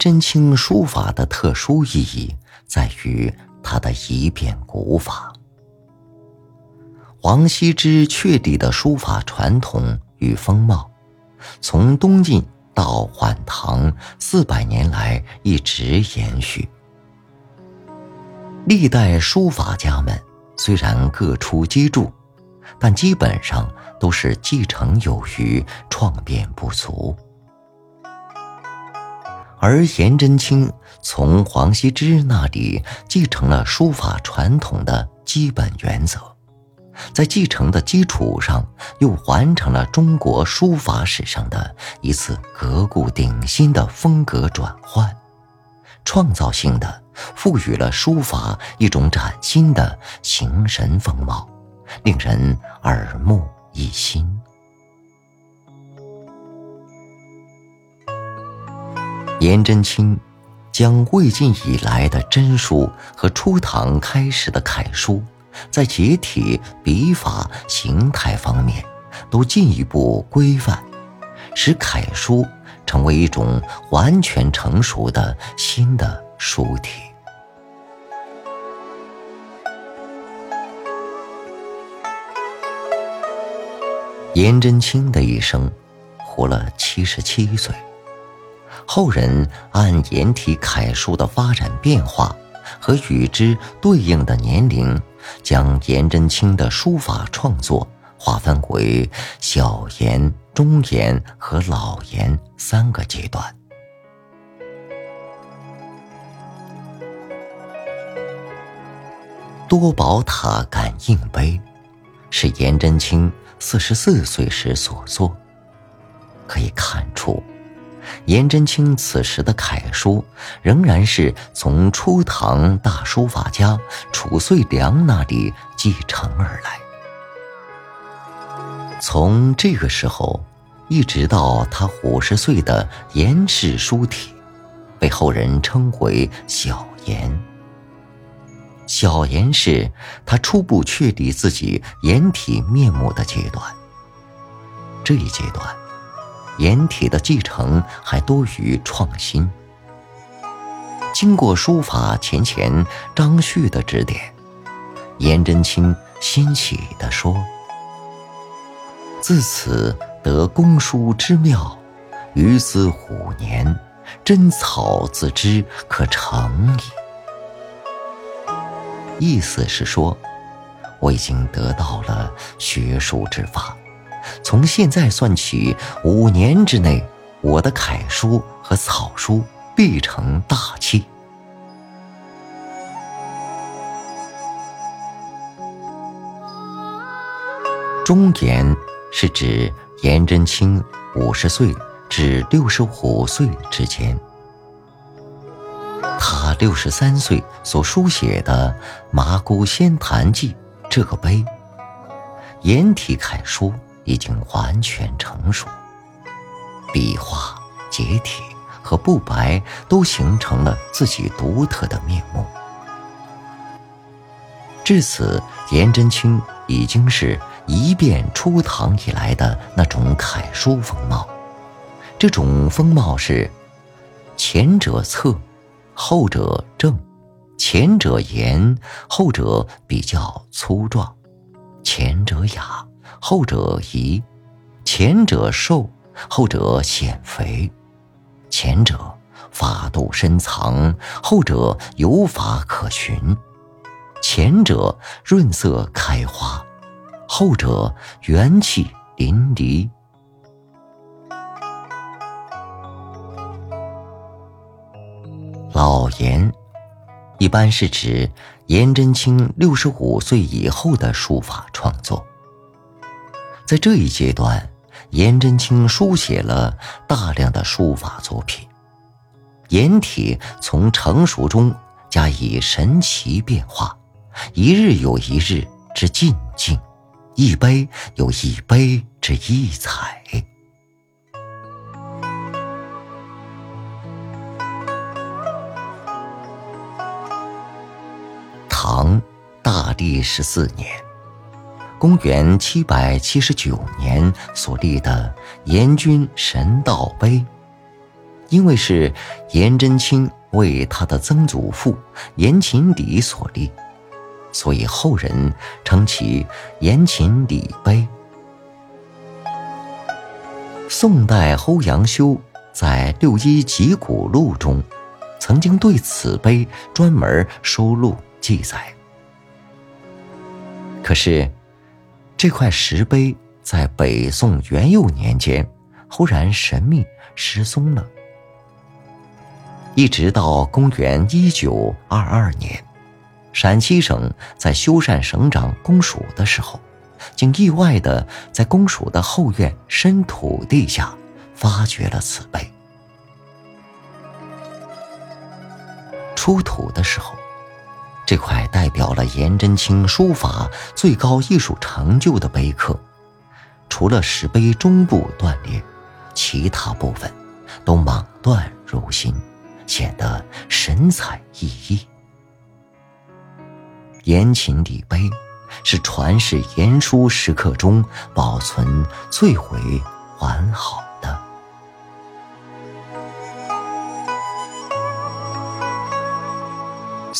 真卿书法的特殊意义在于他的一变古法。王羲之确立的书法传统与风貌，从东晋到晚唐四百年来一直延续。历代书法家们虽然各出机杼，但基本上都是继承有余，创变不足。而颜真卿从王羲之那里继承了书法传统的基本原则，在继承的基础上，又完成了中国书法史上的一次革故鼎新的风格转换，创造性的赋予了书法一种崭新的形神风貌，令人耳目一新。颜真卿将魏晋以来的真书和初唐开始的楷书，在结体、笔法、形态方面都进一步规范，使楷书成为一种完全成熟的新的书体。颜真卿的一生，活了七十七岁。后人按颜体楷书的发展变化和与之对应的年龄，将颜真卿的书法创作划分为小颜、中颜和老颜三个阶段。多宝塔感应碑是颜真卿四十四岁时所作，可以看出。颜真卿此时的楷书，仍然是从初唐大书法家褚遂良那里继承而来。从这个时候，一直到他五十岁的颜氏书体，被后人称为小颜。小颜是他初步确立自己颜体面目的阶段。这一阶段。颜体的继承还多于创新。经过书法前前张旭的指点，颜真卿欣喜地说：“自此得公书之妙，于兹五年，真草自知可成矣。”意思是说，我已经得到了学术之法。从现在算起，五年之内，我的楷书和草书必成大器。中颜是指颜真卿五十岁至六十五岁之间，他六十三岁所书写的《麻姑仙坛记》这个碑，颜体楷书。已经完全成熟，笔画、结体和布白都形成了自己独特的面目。至此，颜真卿已经是一变初唐以来的那种楷书风貌。这种风貌是：前者侧，后者正；前者严，后者比较粗壮；前者雅。后者宜，前者瘦，后者显肥；前者法度深藏，后者有法可循；前者润色开花，后者元气淋漓。老颜，一般是指颜真卿六十五岁以后的书法创作。在这一阶段，颜真卿书写了大量的书法作品，颜体从成熟中加以神奇变化，一日有一日之进境，一碑有一碑之异彩。唐大历十四年。公元七百七十九年所立的严君神道碑，因为是颜真卿为他的曾祖父颜勤礼所立，所以后人称其颜勤礼碑。宋代欧阳修在《六一集古录》中，曾经对此碑专门收录记载。可是，这块石碑在北宋元佑年间忽然神秘失踪了，一直到公元一九二二年，陕西省在修缮省长公署的时候。竟意外的在公署的后院深土地下发掘了此碑。出土的时候，这块代表了颜真卿书法最高艺术成就的碑刻，除了石碑中部断裂，其他部分都莽断如新，显得神采奕奕。颜勤礼碑。是传世言书石刻中保存最为完好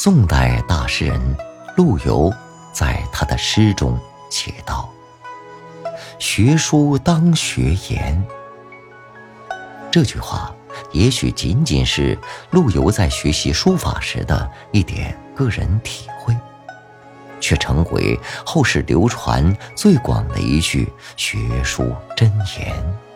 宋代大诗人陆游在他的诗中写道：“学书当学言。”这句话也许仅仅是陆游在学习书法时的一点个人体会。却成为后世流传最广的一句学术箴言。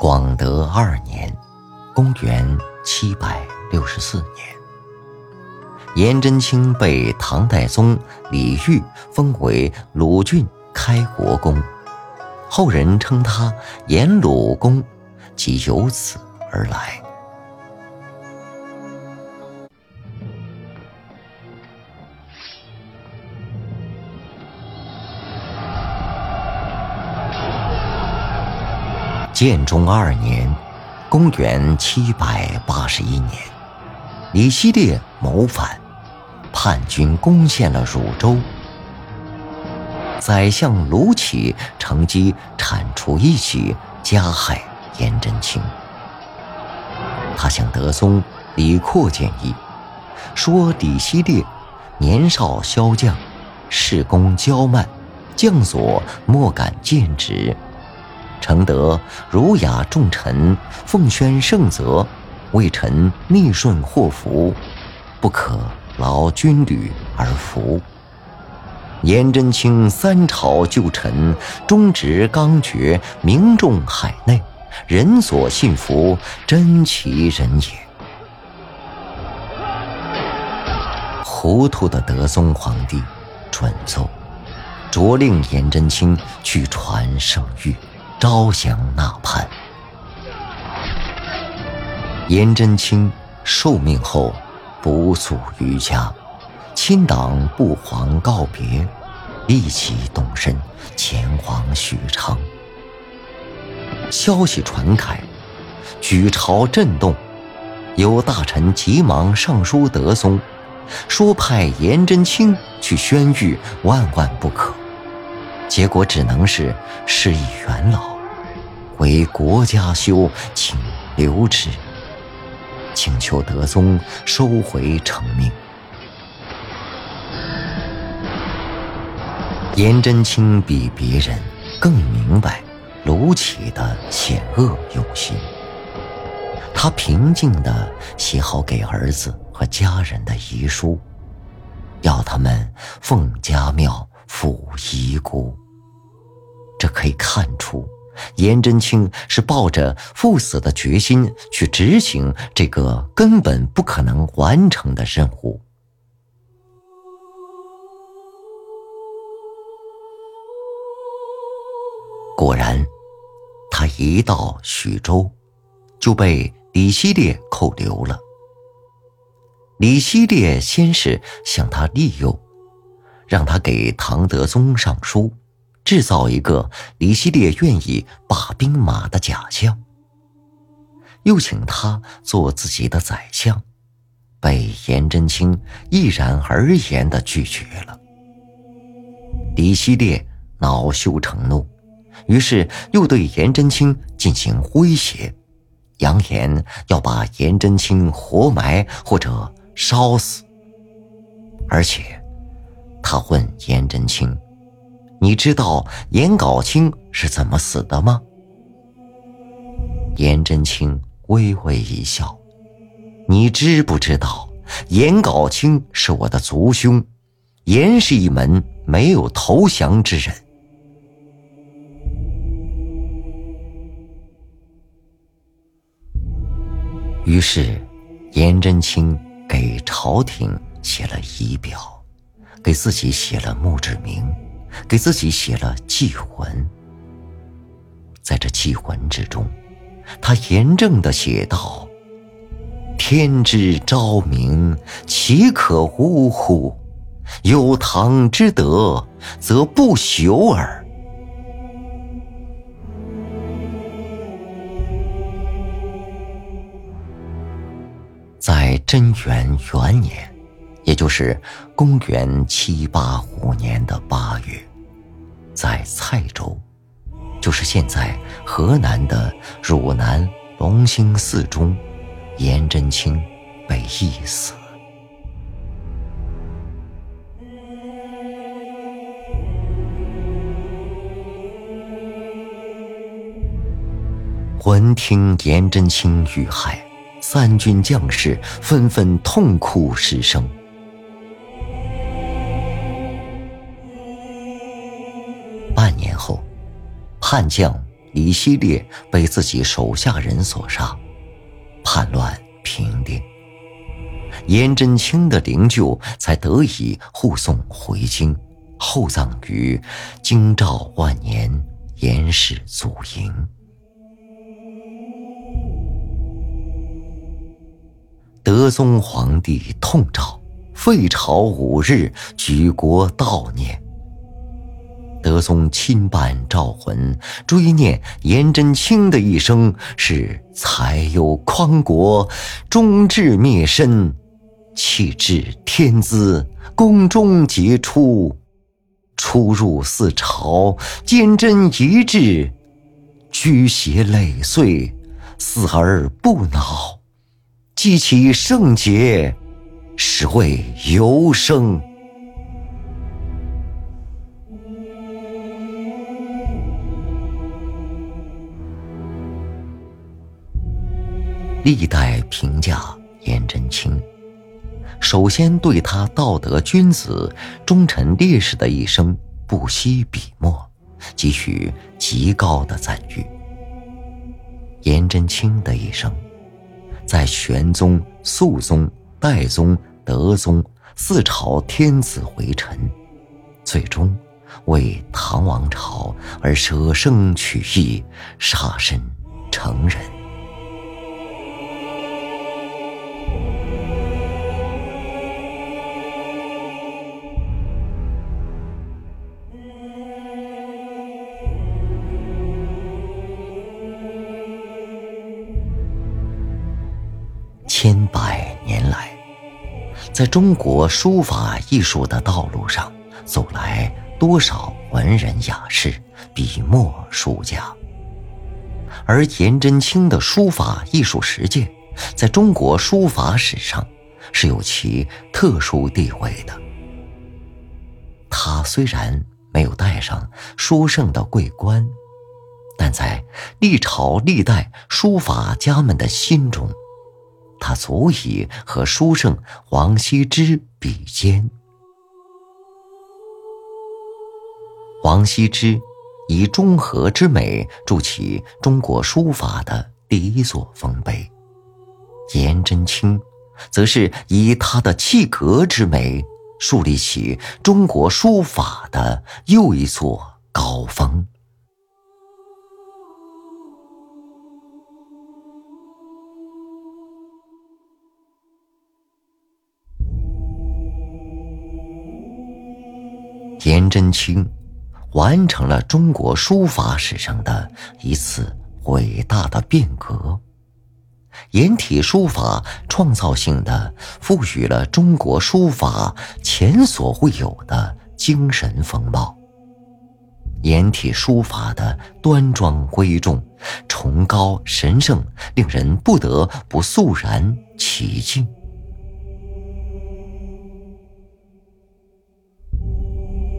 广德二年，公元七百六十四年，颜真卿被唐代宗李煜封为鲁郡开国公，后人称他颜鲁公，即由此。而来。建中二年，公元七百八十一年，李希烈谋反，叛军攻陷了汝州。宰相卢杞乘机铲除异己，加害颜真卿。他向德宗李阔建议，说李希烈年少骁将，事功骄慢，将所莫敢尽职。承德儒雅重臣，奉宣圣泽，为臣逆顺祸福，不可劳军旅而服。颜真卿三朝旧臣，忠直刚决，名重海内。人所信服，真其人也。糊涂的德宗皇帝准奏，着令颜真卿去传圣谕，招降纳叛。颜真卿受命后，不宿于家，亲党不遑告别，一起动身前往许昌。消息传开，举朝震动，有大臣急忙上书德宗，说派颜真卿去宣谕，万万不可。结果只能是事已元老，为国家修，请留之。请求德宗收回成命。颜真卿比别人更明白。卢杞的险恶用心，他平静地写好给儿子和家人的遗书，要他们奉家庙抚遗孤。这可以看出，颜真卿是抱着赴死的决心去执行这个根本不可能完成的任务。果然。他一到徐州，就被李希烈扣留了。李希烈先是向他利诱，让他给唐德宗上书，制造一个李希烈愿意罢兵马的假象，又请他做自己的宰相，被颜真卿毅然而言的拒绝了。李希烈恼羞成怒，于是又对颜真卿进行威胁，扬言要把颜真卿活埋或者烧死。而且，他问颜真卿：“你知道颜杲卿是怎么死的吗？”颜真卿微微一笑：“你知不知道，颜杲卿是我的族兄，颜氏一门没有投降之人。”于是，颜真卿给朝廷写了遗表，给自己写了墓志铭，给自己写了祭魂。在这祭魂之中。他严正的写道：“天之昭明，岂可呜乎？有唐之德，则不朽耳。”在贞元元年，也就是公元七八五年的八，在蔡州。就是现在河南的汝南龙兴寺中，颜真卿被缢死。闻听颜真卿遇害，三军将士纷纷痛哭失声。叛将李希烈被自己手下人所杀，叛乱平定，颜真卿的灵柩才得以护送回京，厚葬于京兆万年颜氏祖茔。德宗皇帝痛诏废朝五日，举国悼念。德宗亲办诏魂，追念颜真卿的一生是才有匡国，忠志灭身，气质天资，宫中杰出，出入四朝，坚贞一致，居邪累岁，死而不恼，积其圣节，是谓尤生。历代评价颜真卿，首先对他道德君子、忠臣烈士的一生不惜笔墨，给予极高的赞誉。颜真卿的一生，在玄宗、肃宗、代宗、德宗四朝天子回臣，最终为唐王朝而舍生取义，杀身成仁。千百年来，在中国书法艺术的道路上走来多少文人雅士、笔墨书家，而颜真卿的书法艺术实践，在中国书法史上是有其特殊地位的。他虽然没有戴上书圣的桂冠，但在历朝历代书法家们的心中。他足以和书圣王羲之比肩。王羲之以中和之美筑起中国书法的第一座丰碑，颜真卿则是以他的气格之美树立起中国书法的又一座高峰。颜真卿完成了中国书法史上的一次伟大的变革，颜体书法创造性的赋予了中国书法前所未有的精神风貌，颜体书法的端庄贵重、崇高神圣，令人不得不肃然起敬。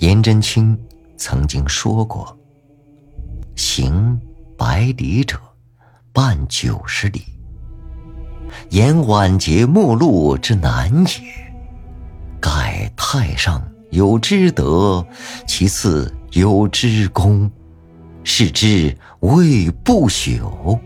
颜真卿曾经说过：“行百里者，半九十里。言晚节末路之难也。盖太上有之德，其次有之功，是之谓不朽。”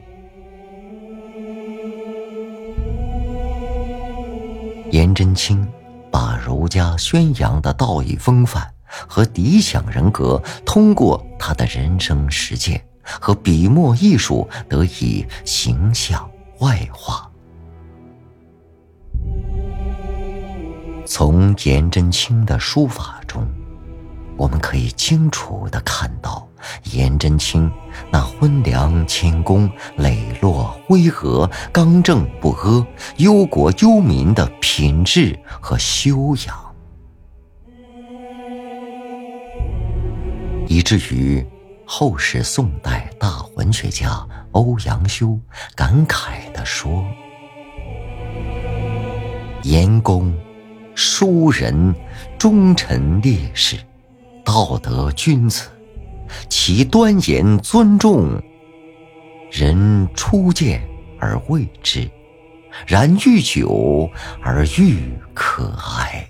颜真卿把儒家宣扬的道义风范。和理想人格通过他的人生实践和笔墨艺术得以形象外化。从颜真卿的书法中，我们可以清楚地看到颜真卿那温良谦恭、磊落巍峨、刚正不阿、忧国忧民的品质和修养。以至于后世宋代大文学家欧阳修感慨地说：“颜公，书人，忠臣烈士，道德君子，其端严尊重，人初见而畏之，然愈久而愈可爱。”